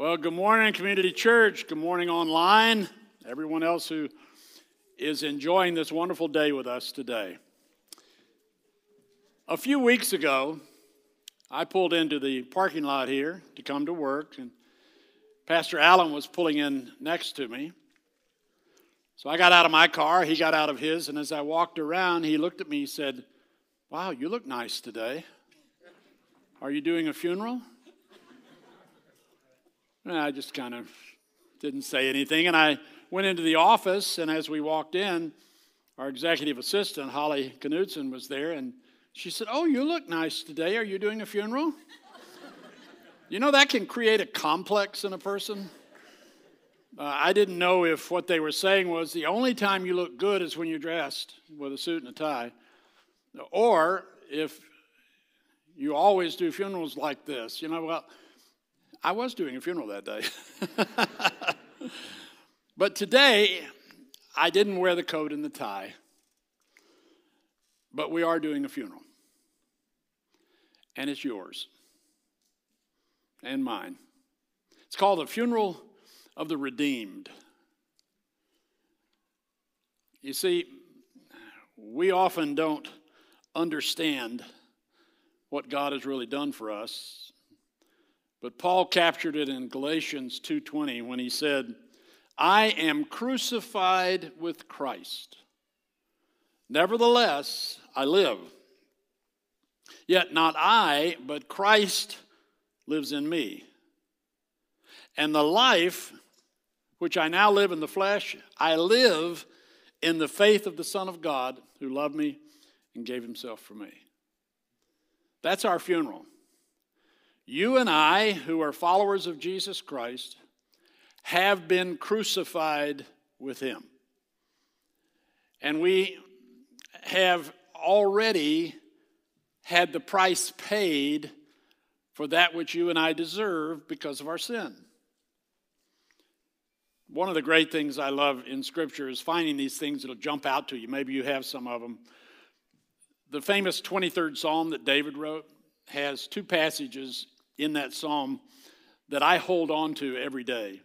Well, good morning, Community Church. Good morning, online. Everyone else who is enjoying this wonderful day with us today. A few weeks ago, I pulled into the parking lot here to come to work, and Pastor Allen was pulling in next to me. So I got out of my car, he got out of his, and as I walked around, he looked at me and said, Wow, you look nice today. Are you doing a funeral? I just kind of didn't say anything. And I went into the office, and as we walked in, our executive assistant, Holly Knudsen, was there, and she said, Oh, you look nice today. Are you doing a funeral? you know, that can create a complex in a person. Uh, I didn't know if what they were saying was the only time you look good is when you're dressed with a suit and a tie, or if you always do funerals like this. You know, well, I was doing a funeral that day. but today, I didn't wear the coat and the tie. But we are doing a funeral. And it's yours and mine. It's called the Funeral of the Redeemed. You see, we often don't understand what God has really done for us but Paul captured it in Galatians 2:20 when he said, "I am crucified with Christ. Nevertheless, I live. Yet not I, but Christ lives in me. And the life which I now live in the flesh, I live in the faith of the Son of God who loved me and gave himself for me." That's our funeral. You and I, who are followers of Jesus Christ, have been crucified with him. And we have already had the price paid for that which you and I deserve because of our sin. One of the great things I love in Scripture is finding these things that'll jump out to you. Maybe you have some of them. The famous 23rd Psalm that David wrote has two passages in that psalm that I hold on to every day.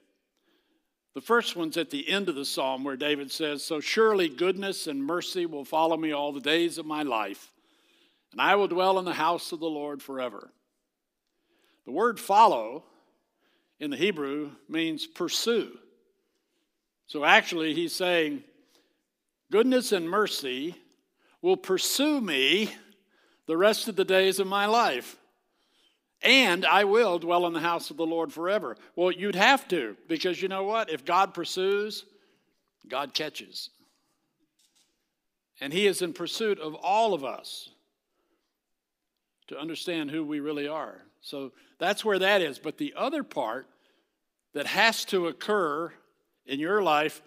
The first one's at the end of the psalm where David says, So surely goodness and mercy will follow me all the days of my life, and I will dwell in the house of the Lord forever. The word follow in the Hebrew means pursue. So actually, he's saying, Goodness and mercy will pursue me the rest of the days of my life and I will dwell in the house of the Lord forever. Well, you'd have to, because you know what? If God pursues, God catches. And He is in pursuit of all of us to understand who we really are. So that's where that is. But the other part that has to occur in your life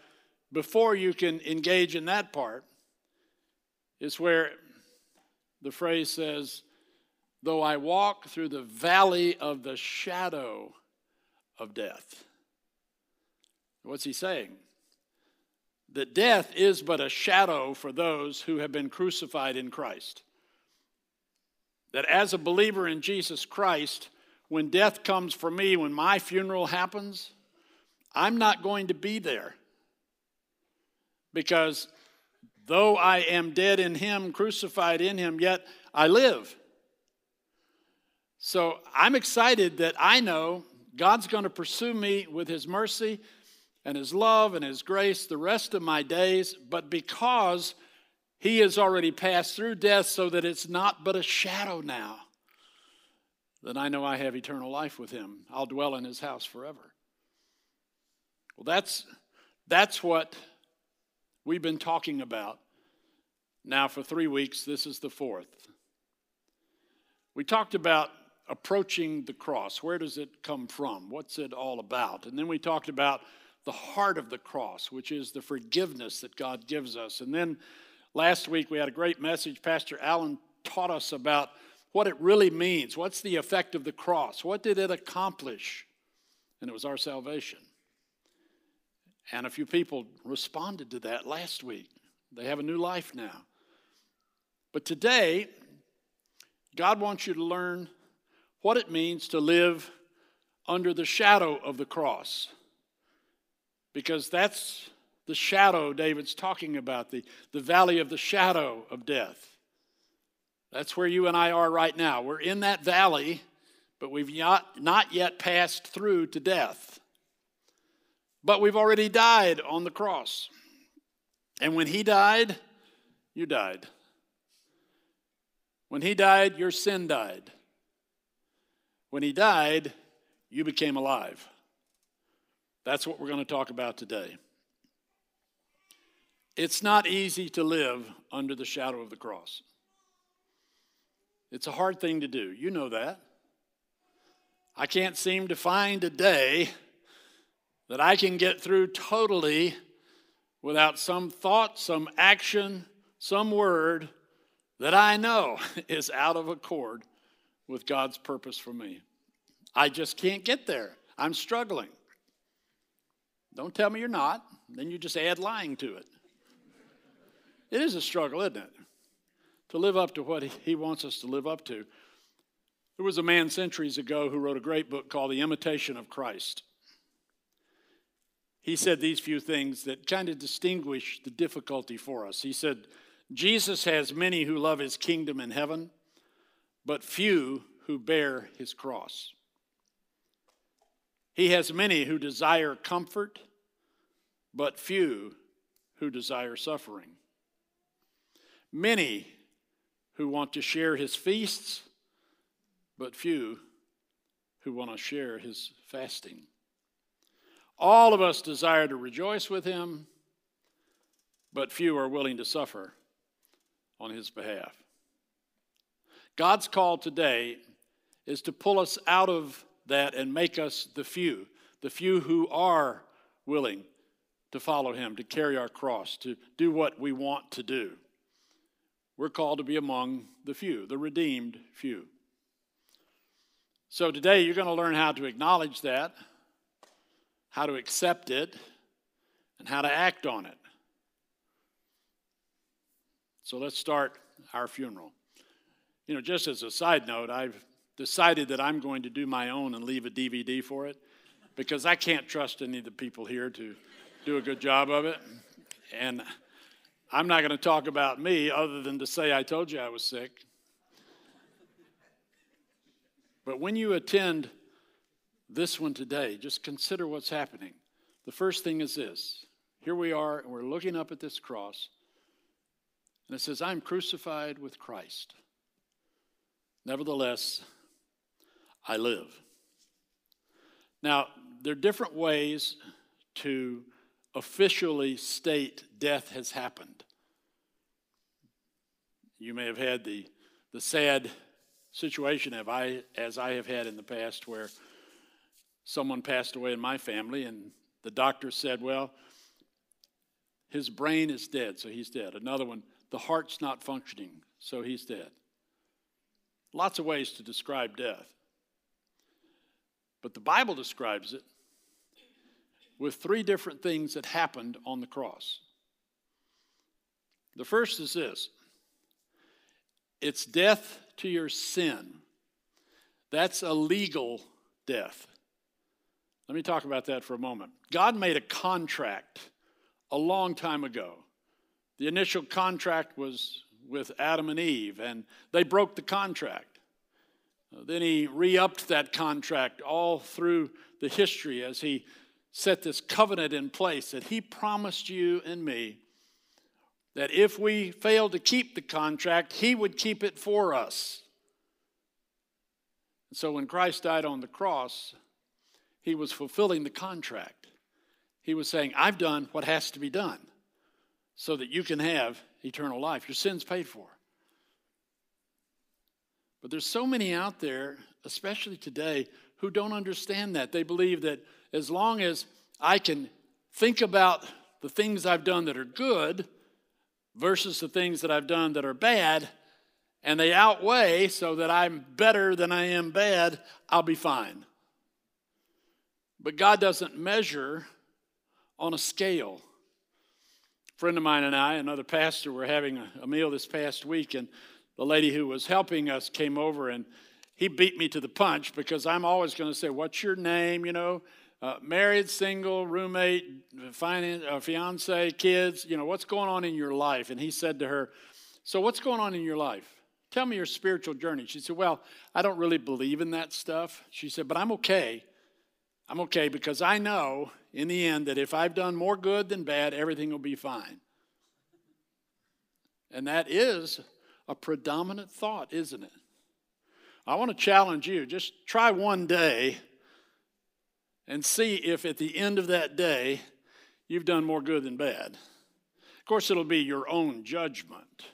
before you can engage in that part is where the phrase says, though I walk through the valley of the shadow of death. What's he saying? That death is but a shadow for those who have been crucified in Christ. That as a believer in Jesus Christ, when death comes for me, when my funeral happens, I'm not going to be there. Because though I am dead in Him, crucified in Him, yet I live. So I'm excited that I know God's going to pursue me with His mercy and His love and His grace the rest of my days, but because He has already passed through death so that it's not but a shadow now, then I know I have eternal life with Him. I'll dwell in His house forever. Well, that's, that's what we've been talking about now for three weeks. This is the fourth. We talked about approaching the cross. Where does it come from? What's it all about? And then we talked about the heart of the cross, which is the forgiveness that God gives us. And then last week we had a great message. Pastor Allen taught us about what it really means. What's the effect of the cross? What did it accomplish? And it was our salvation. And a few people responded to that last week. They have a new life now. But today, God wants you to learn what it means to live under the shadow of the cross. Because that's the shadow David's talking about, the, the valley of the shadow of death. That's where you and I are right now. We're in that valley, but we've not, not yet passed through to death. But we've already died on the cross. And when he died, you died. When he died, your sin died. When he died, you became alive. That's what we're going to talk about today. It's not easy to live under the shadow of the cross. It's a hard thing to do. You know that. I can't seem to find a day that I can get through totally without some thought, some action, some word that I know is out of accord with God's purpose for me. I just can't get there. I'm struggling. Don't tell me you're not, then you just add lying to it. It is a struggle, isn't it? To live up to what he wants us to live up to. There was a man centuries ago who wrote a great book called The Imitation of Christ. He said these few things that kind of distinguish the difficulty for us. He said, Jesus has many who love his kingdom in heaven, but few who bear his cross. He has many who desire comfort, but few who desire suffering. Many who want to share his feasts, but few who want to share his fasting. All of us desire to rejoice with him, but few are willing to suffer on his behalf. God's call today is to pull us out of that and make us the few, the few who are willing to follow him, to carry our cross, to do what we want to do. We're called to be among the few, the redeemed few. So today you're going to learn how to acknowledge that, how to accept it, and how to act on it. So let's start our funeral. You know, just as a side note, I've decided that I'm going to do my own and leave a DVD for it because I can't trust any of the people here to do a good job of it. And I'm not going to talk about me other than to say I told you I was sick. But when you attend this one today, just consider what's happening. The first thing is this here we are, and we're looking up at this cross. And it says, I'm crucified with Christ. Nevertheless, I live. Now, there are different ways to officially state death has happened. You may have had the, the sad situation of I, as I have had in the past where someone passed away in my family and the doctor said, well, his brain is dead, so he's dead. Another one, the heart's not functioning, so he's dead. Lots of ways to describe death. But the Bible describes it with three different things that happened on the cross. The first is this it's death to your sin. That's a legal death. Let me talk about that for a moment. God made a contract a long time ago the initial contract was with Adam and Eve, and they broke the contract. Uh, then he re upped that contract all through the history as he set this covenant in place that he promised you and me that if we failed to keep the contract, he would keep it for us. And so when Christ died on the cross, he was fulfilling the contract. He was saying, I've done what has to be done so that you can have eternal life. Your sin's paid for. But there's so many out there, especially today, who don't understand that. They believe that as long as I can think about the things I've done that are good versus the things that I've done that are bad, and they outweigh so that I'm better than I am bad, I'll be fine. But God doesn't measure on a scale friend of mine and I, another pastor, were having a, meal this past week, and the lady who was helping us came over and he beat me to the punch because I'm always going to say, What's your name? You know, uh, married, single, roommate, finance, uh, fiance, kids, you know, what's going on in your life? And he said to her, So, what's going on in your life? Tell me your spiritual journey. She said, Well, I don't really believe in that stuff. She said, But I'm okay. I'm okay because I know in the end that if I've done more good than bad, everything will be fine. And that is a predominant thought, isn't it? I want to challenge you just try one day and see if at the end of that day you've done more good than bad. Of course, it'll be your own judgment.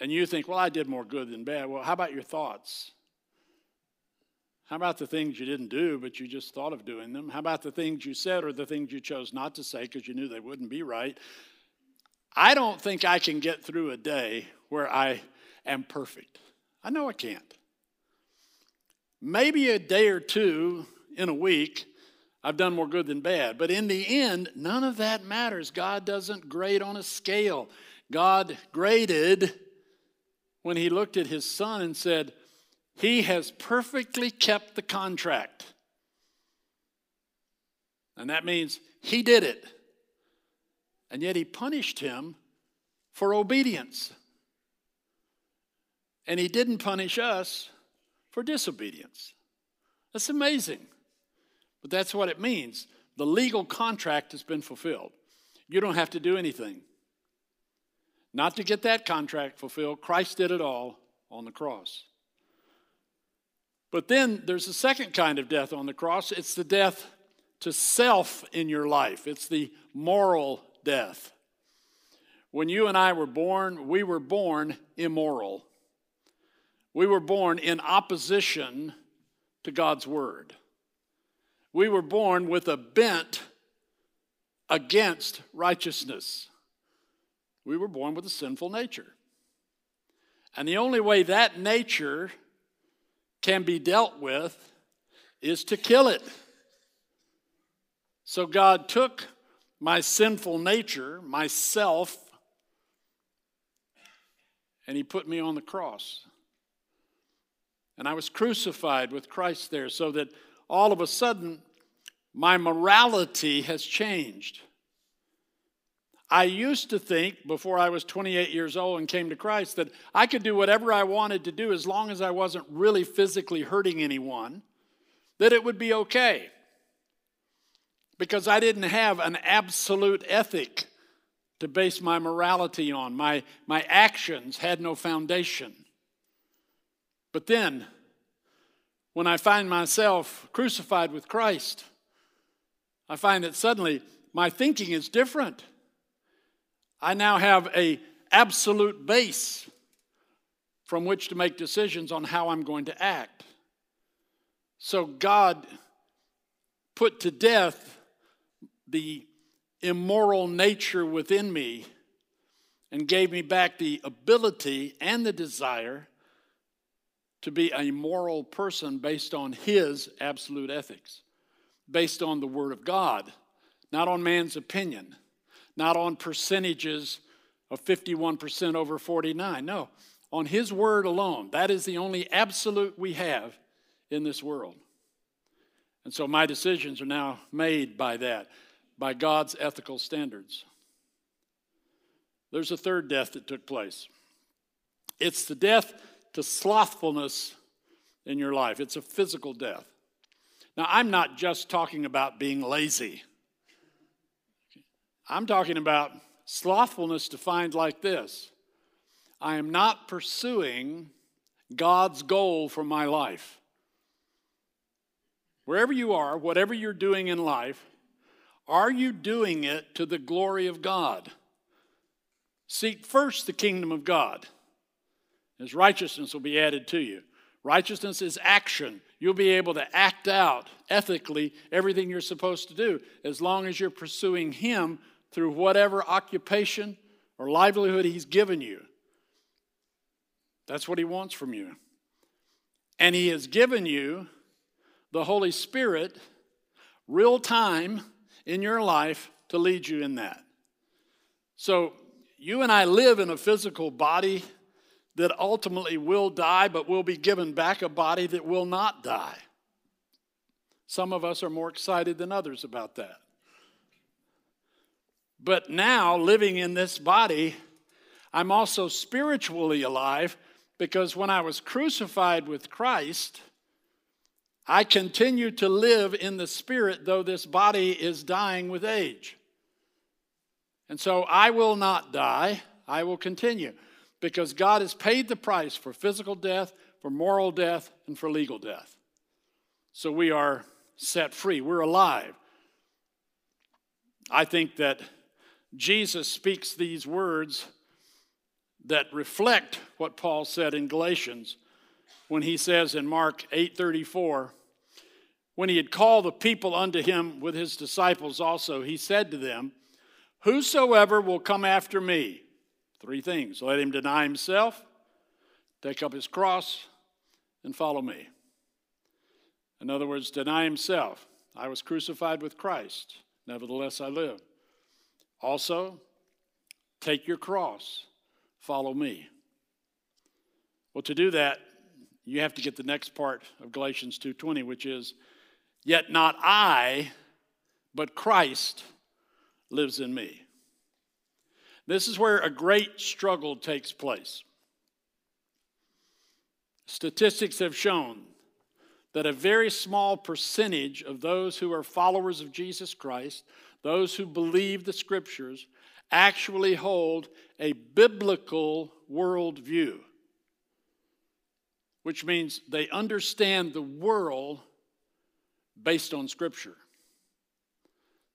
And you think, well, I did more good than bad. Well, how about your thoughts? How about the things you didn't do, but you just thought of doing them? How about the things you said or the things you chose not to say because you knew they wouldn't be right? I don't think I can get through a day where I am perfect. I know I can't. Maybe a day or two in a week, I've done more good than bad. But in the end, none of that matters. God doesn't grade on a scale. God graded when He looked at His Son and said, He has perfectly kept the contract. And that means He did it. And yet He punished him for obedience. And He didn't punish us for disobedience. That's amazing. But that's what it means. The legal contract has been fulfilled. You don't have to do anything. Not to get that contract fulfilled, Christ did it all on the cross. But then there's a second kind of death on the cross it's the death to self in your life, it's the moral death. When you and I were born, we were born immoral. We were born in opposition to God's word we were born with a bent against righteousness. We were born with a sinful nature. And the only way that nature can be dealt with is to kill it. So God took my sinful nature, myself, and He put me on the cross. And I was crucified with Christ there so that all of a sudden, my morality has changed. I used to think before I was 28 years old and came to Christ that I could do whatever I wanted to do as long as I wasn't really physically hurting anyone, that it would be okay. Because I didn't have an absolute ethic to base my morality on. My, my actions had no foundation. But then, when I find myself crucified with Christ, I find that suddenly my thinking is different. I now have a absolute base from which to make decisions on how I'm going to act. So God put to death the immoral nature within me and gave me back the ability and the desire to be a moral person based on his absolute ethics, based on the Word of God, not on man's opinion, not on percentages of 51% over 49. No, on his Word alone. That is the only absolute we have in this world. And so my decisions are now made by that, by God's ethical standards. There's a third death that took place. It's the death to slothfulness in your life. It's a physical death. Now, I'm not just talking about being lazy, I'm talking about slothfulness defined like this I am not pursuing God's goal for my life. Wherever you are, whatever you're doing in life, are you doing it to the glory of God? Seek first the kingdom of God. His righteousness will be added to you. Righteousness is action. You'll be able to act out ethically everything you're supposed to do as long as you're pursuing Him through whatever occupation or livelihood He's given you. That's what He wants from you. And He has given you the Holy Spirit real time in your life to lead you in that. So, you and I live in a physical body that ultimately will die, but will be given back a body that will not die. Some of us are more excited than others about that. But now, living in this body, I'm also spiritually alive because when I was crucified with Christ, I continue to live in the spirit, though this body is dying with age. And so I will not die, I will continue because God has paid the price for physical death, for moral death, and for legal death. So we are set free, we're alive. I think that Jesus speaks these words that reflect what Paul said in Galatians when he says in Mark 8:34 when he had called the people unto him with his disciples also he said to them whosoever will come after me three things. Let him deny himself take up his cross and follow me. In other words deny himself. I was crucified with Christ. Nevertheless I live also take your cross follow me. Well, to do that, you have to get the next part of Galatians 2:20, which is, "Yet not I, but Christ lives in me." This is where a great struggle takes place. Statistics have shown that a very small percentage of those who are followers of Jesus Christ, those who believe the scriptures, actually hold a biblical worldview, which means they understand the world based on Scripture.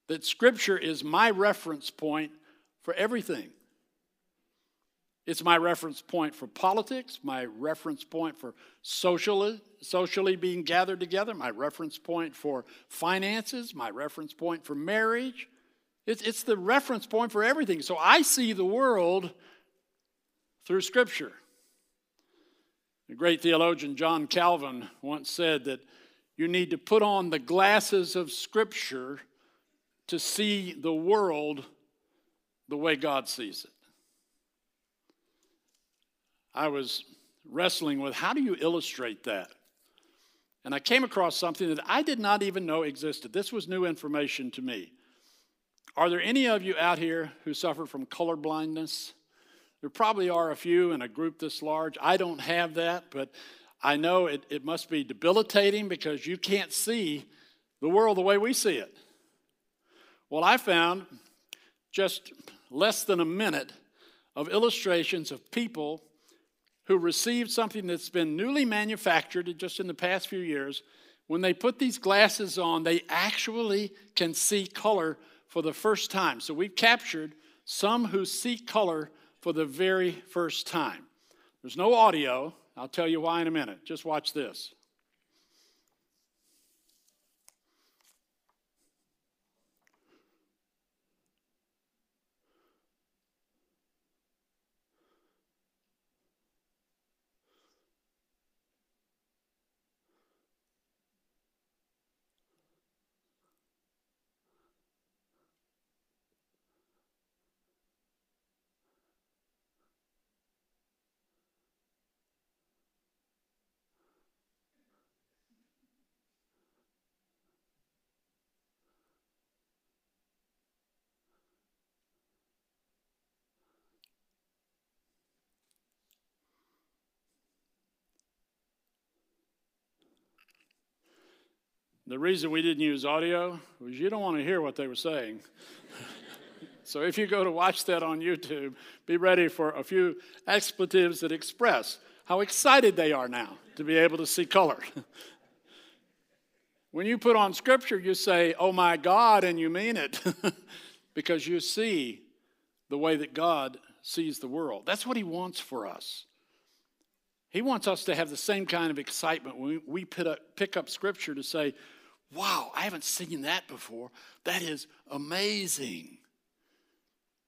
That Scripture is my reference point for everything. It's my reference point for politics, my reference point for socially, socially being gathered together, my reference point for finances, my reference point for marriage, it's, it's the reference point for everything. So I see the world through Scripture. The great theologian John Calvin once said that you need to put on the glasses of Scripture to see the world the way God sees it. I was wrestling with how do you illustrate that? And I came across something that I did not even know existed. This was new information to me. Are there any of you out here who suffer from color blindness? There probably are a few in a group this large. I don't have that, but I know it, it must be debilitating because you can't see the world the way we see it. Well, I found just less than a minute of illustrations of people who received something that's been newly manufactured just in the past few years. When they put these glasses on, they actually can see color for the first time. So we've captured some who see color for the very first time. There's no audio. I'll tell you why in a minute. Just watch this. The reason we didn't use audio was you don't want to hear what they were saying. so if you go to watch that on YouTube, be ready for a few expletives that express how excited they are now to be able to see color. when you put on scripture, you say, Oh my God, and you mean it because you see the way that God sees the world. That's what He wants for us. He wants us to have the same kind of excitement when we pick up scripture to say, Wow, I haven't seen that before. That is amazing.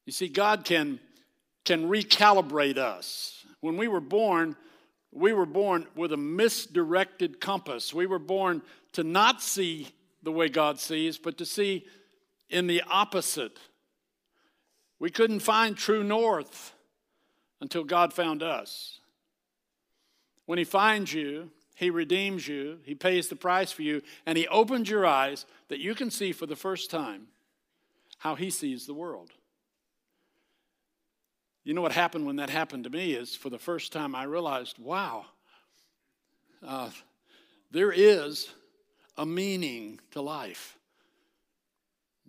You see, God can, can recalibrate us. When we were born, we were born with a misdirected compass. We were born to not see the way God sees, but to see in the opposite. We couldn't find true north until God found us. When He finds you, He redeems you, He pays the price for you, and He opens your eyes that you can see for the first time how He sees the world. You know what happened when that happened to me is for the first time I realized, wow, uh, there is a meaning to life.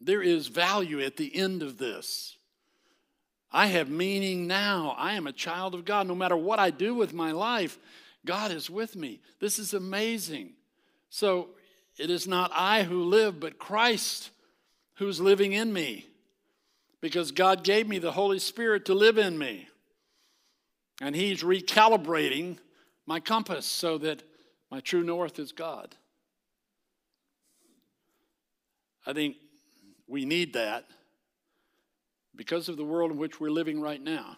There is value at the end of this. I have meaning now. I am a child of God. No matter what I do with my life, God is with me. This is amazing. So it is not I who live, but Christ who's living in me because God gave me the Holy Spirit to live in me. And He's recalibrating my compass so that my true north is God. I think we need that because of the world in which we're living right now.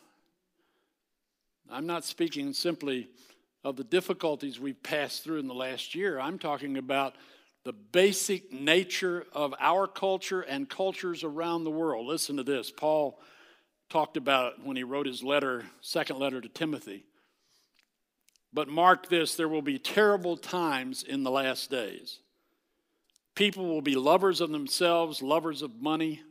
I'm not speaking simply of the difficulties we've passed through in the last year. I'm talking about the basic nature of our culture and cultures around the world. Listen to this. Paul talked about it when he wrote his letter, second letter to Timothy. But mark this there will be terrible times in the last days. People will be lovers of themselves, lovers of money,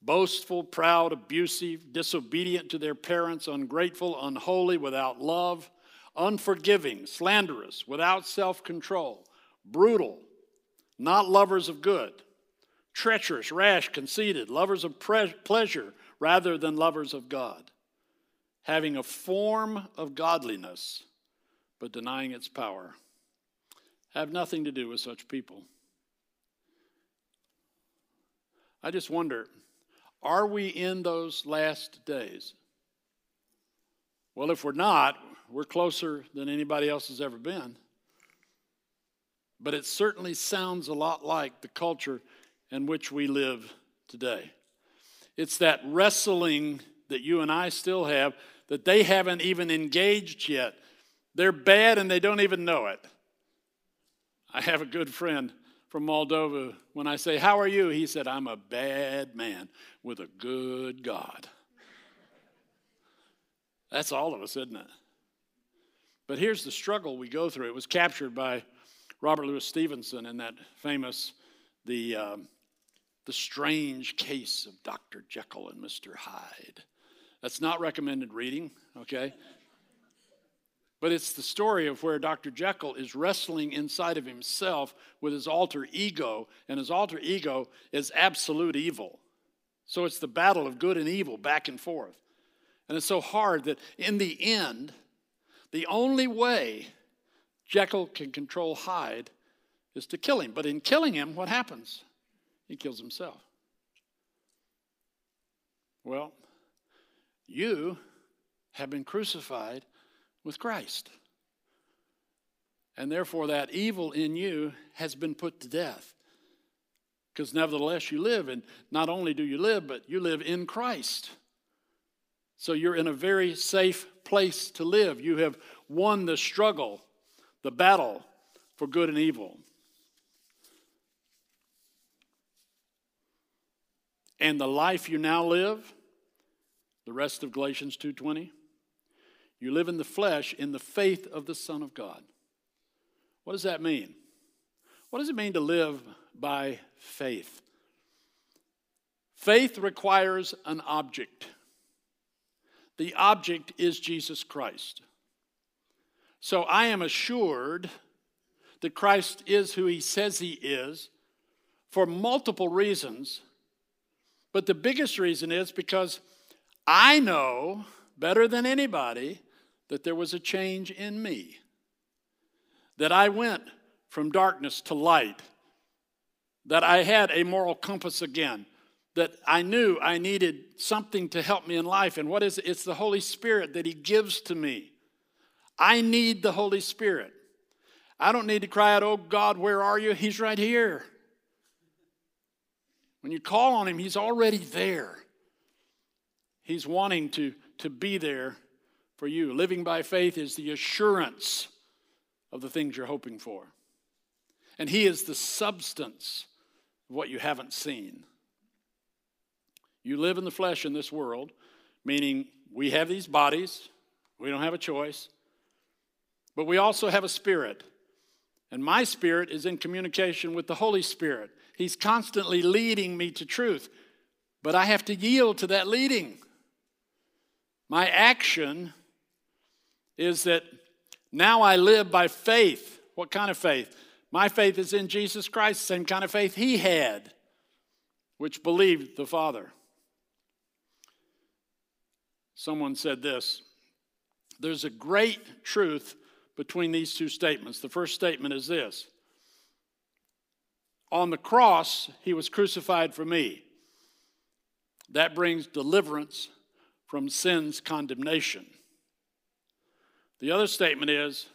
boastful, proud, abusive, disobedient to their parents, ungrateful, unholy, without love, unforgiving, slanderous, without self control, brutal not lovers of good, treacherous, rash, conceited, lovers of pre- pleasure rather than lovers of God, having a form of godliness but denying its power. Have nothing to do with such people. I just wonder are we in those last days? Well, if we're not, we're closer than anybody else has ever been but it certainly sounds a lot like the culture in which we live today. It's that wrestling that you and I still have that they haven't even engaged yet. They're bad and they don't even know it. I have a good friend from Moldova. When I say, How are you? He said, I'm a bad man with a good God. That's all of us, isn't it? But here's the struggle we go through. It was captured by Robert Louis Stevenson in that famous, the, um, the strange case of Dr. Jekyll and Mr. Hyde. That's not recommended reading, okay? But it's the story of where Dr. Jekyll is wrestling inside of himself with his alter ego, and his alter ego is absolute evil. So it's the battle of good and evil back and forth. And it's so hard that in the end, the only way Jekyll can control Hyde is to kill him. But in killing him, what happens? He kills himself. Well, you have been crucified with Christ. And therefore, that evil in you has been put to death. Because nevertheless, you live, and not only do you live, but you live in Christ. So you're in a very safe place to live. You have won the struggle the battle for good and evil. And the life you now live, the rest of Galatians 2:20, you live in the flesh in the faith of the Son of God. What does that mean? What does it mean to live by faith? Faith requires an object. The object is Jesus Christ. So I am assured that Christ is who he says he is for multiple reasons. But the biggest reason is because I know better than anybody that there was a change in me, that I went from darkness to light, that I had a moral compass again, that I knew I needed something to help me in life. And what is it? It's the Holy Spirit that He gives to me. I need the Holy Spirit. I don't need to cry out, Oh God, where are you? He's right here. When you call on Him, He's already there. He's wanting to, to be there for you. Living by faith is the assurance of the things you're hoping for. And He is the substance of what you haven't seen. You live in the flesh in this world, meaning we have these bodies, we don't have a choice. but we also have a spirit. And my spirit is in communication with the Holy Spirit. He's constantly leading me to truth, but I have to yield to that leading. My action is that now I live by faith. What kind of faith? My faith is in Jesus Christ, same kind of faith he had, which believed the Father. Someone said this there's a great truth between these two statements. The first statement is this On the cross, he was crucified for me. That brings deliverance from sin's condemnation. The other statement is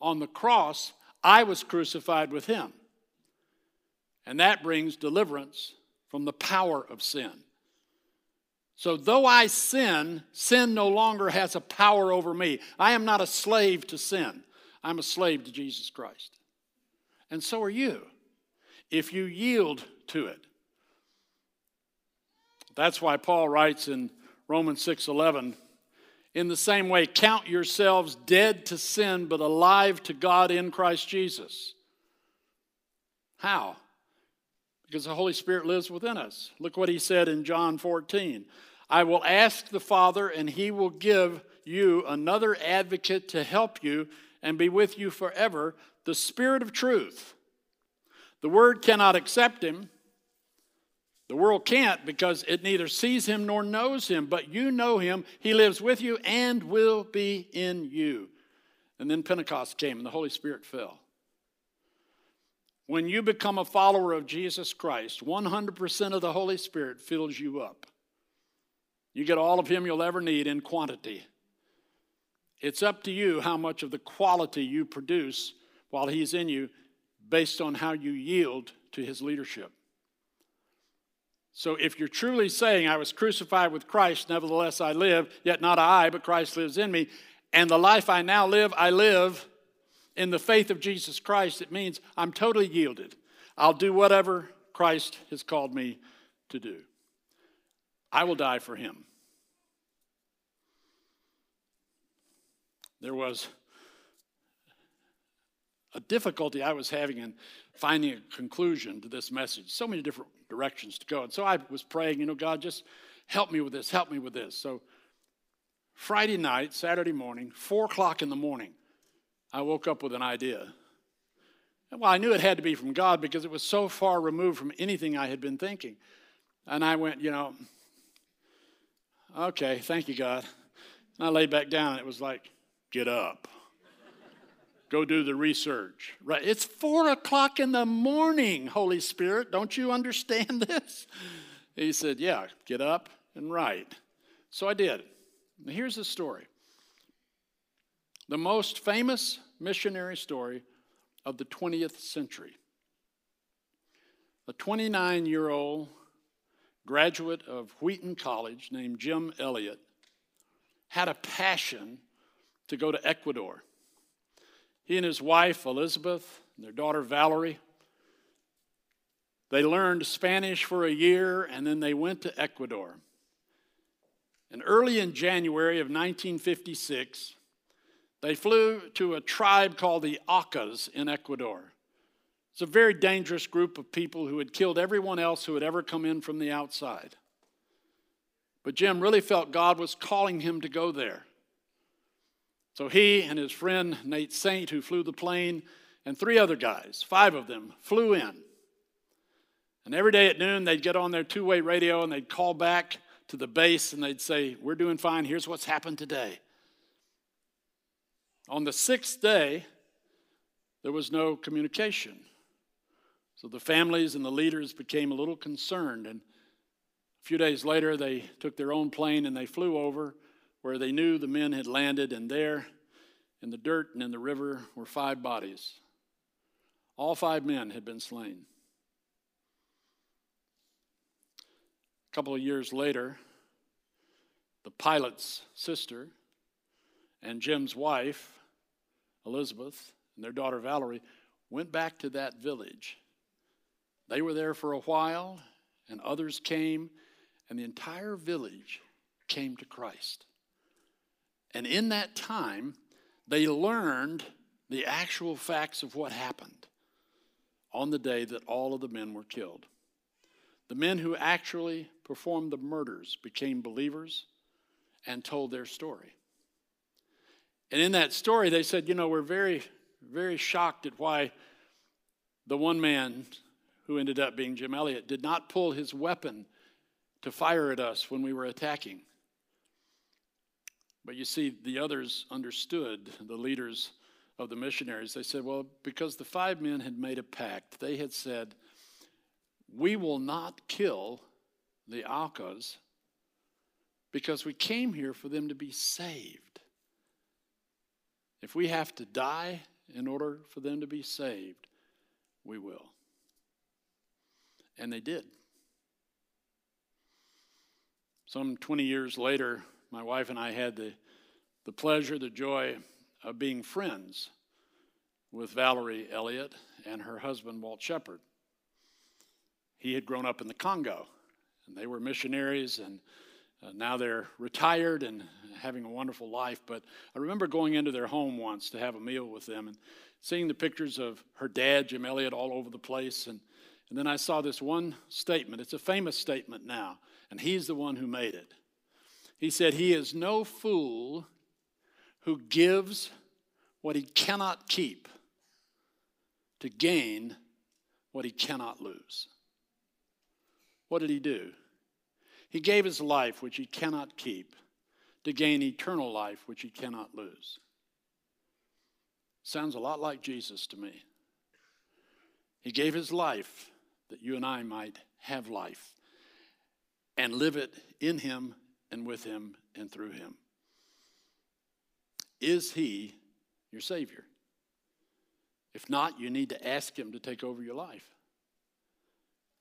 On the cross, I was crucified with him. And that brings deliverance from the power of sin. So, though I sin, sin no longer has a power over me. I am not a slave to sin, I'm a slave to Jesus Christ. And so are you, if you yield to it. That's why Paul writes in Romans 6:11, in the same way, count yourselves dead to sin, but alive to God in Christ Jesus. How? Because the Holy Spirit lives within us. Look what he said in John 14 I will ask the Father, and he will give you another advocate to help you and be with you forever the Spirit of truth. The Word cannot accept him the world can't because it neither sees him nor knows him, but you know him. He lives with you and will be in you. And then Pentecost came and the Holy Spirit fell. When you become a follower of Jesus Christ, 100% of the Holy Spirit fills you up. You get all of Him you'll ever need in quantity. It's up to you how much of the quality you produce while He's in you based on how you yield to His leadership. So if you're truly saying, I was crucified with Christ, nevertheless I live, yet not I, but Christ lives in me, and the life I now live, I live in the faith of Jesus Christ, it means I'm totally yielded. I'll do whatever Christ has called me to do. I will die for him. There was a difficulty I was having in finding a conclusion to this message. So many different directions to go. And so I was praying, you know, God, just help me with this, help me with this. So Friday night, Saturday morning, four o'clock in the morning, I woke up with an idea. Well, I knew it had to be from God because it was so far removed from anything I had been thinking. And I went, you know, okay, thank you, God. And I laid back down and it was like, get up go do the research. Right? It's four o'clock in the morning, Holy Spirit. Don't you understand this? He said, Yeah, get up and write. So I did. here's the story the most famous missionary story of the 20th century. A 29 year old graduate of Wheaton College named Jim Elliot had a passion to go to Ecuador. He and his wife, Elizabeth, and their daughter, Valerie, they learned Spanish for a year and then they went to Ecuador. And early in January of 1956, they flew to a tribe called the Aucas in Ecuador. It's a very dangerous group of people who had killed everyone else who had ever come in from the outside. But Jim really felt God was calling him to go there. So he and his friend Nate Saint, who flew the plane, and three other guys, five of them, flew in. And every day at noon, they'd get on their two way radio and they'd call back to the base and they'd say, We're doing fine. Here's what's happened today. On the sixth day, there was no communication. So the families and the leaders became a little concerned. And a few days later, they took their own plane and they flew over where they knew the men had landed, and there in the dirt and in the river were five bodies. All five men had been slain. A couple of years later, the pilot's sister and Jim's wife, Elizabeth, and their daughter Valerie went back to that village. They were there for a while, and others came, and the entire village came to Christ. And in that time, they learned the actual facts of what happened on the day that all of the men were killed. The men who actually performed the murders became believers and told their story. And in that story, they said, You know, we're very, very shocked at why the one man who ended up being Jim Elliot did not pull his weapon to fire at us when we were attacking. But you see, the others understood, the leaders of the missionaries. They said, Well, because the five men had made a pact, they had said, We will not kill the Aucas because we came here for them to be saved. If we have to die in order for them to be saved, we will. And they did. Some 20 years later, my wife and I had the, the pleasure, the joy of being friends with Valerie Elliot and her husband, Walt Shepard. He had grown up in the Congo, and they were missionaries, and uh, now they're retired and having a wonderful life. But I remember going into their home once to have a meal with them and seeing the pictures of her dad, Jim Elliot, all over the place. And, and then I saw this one statement. It's a famous statement now, and he's the one who made it. He said, He is no fool who gives what he cannot keep to gain what he cannot lose. What did he do? He gave his life, which he cannot keep, to gain eternal life, which he cannot lose. Sounds a lot like Jesus to me. He gave his life that you and I might have life and live it in him and with him and through him. Is he your Savior? If not, you need to ask him to take over your life.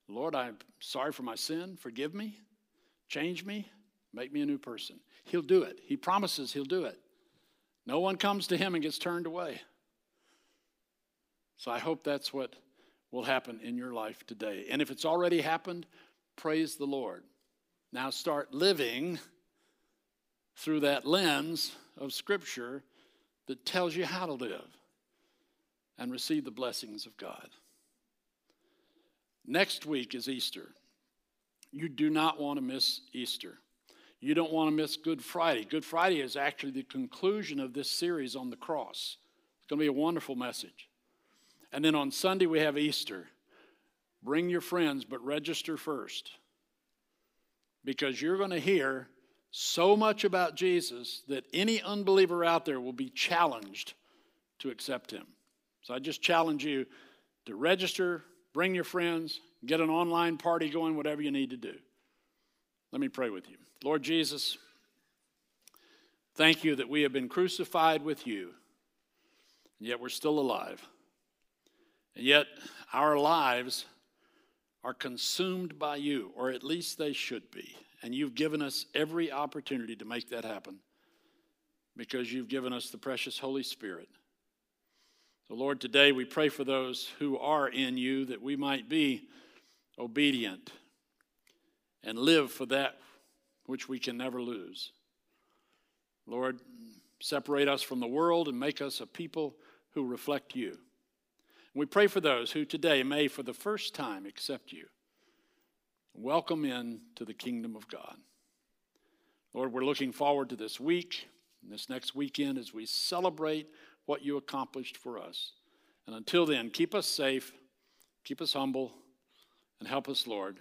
Lord, I'm sorry for my sin. Forgive me. Change me. Make me a new person. He'll do it. He promises he'll do it. No one comes to him and gets turned away. So I hope that's what will happen in your life today. And if it's already happened, praise the Lord. Now start living through that lens of Scripture that tells you how to live and receive the blessings of God. Next week is Easter. You do not want to miss Easter. You don't want to miss Good Friday. Good Friday is actually the conclusion of this series on the cross. It's going to be a wonderful message. And then on Sunday, we have Easter. Bring your friends, but register first because you're going to hear so much about Jesus that any unbeliever out there will be challenged to accept him. So I just challenge you to register, bring your friends, get an online party going, whatever you need to do. Let me pray with you. Lord Jesus, thank you that we have been crucified with you, and yet we're still alive. And yet our lives are consumed by you, or at least they should be. And you've given us every opportunity to make that happen because you've given us the precious Holy Spirit. So, Lord, today we pray for those who are in you that we might be obedient and live for that which we can never lose. Lord, separate us from the world and make us a people who reflect you. We pray for those who today may, for the first time, accept you. Welcome in to the kingdom of God. Lord, we're looking forward to this week and this next weekend as we celebrate what you accomplished for us. And until then, keep us safe, keep us humble, and help us, Lord,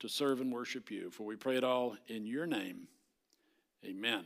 to serve and worship you. For we pray it all in your name. Amen.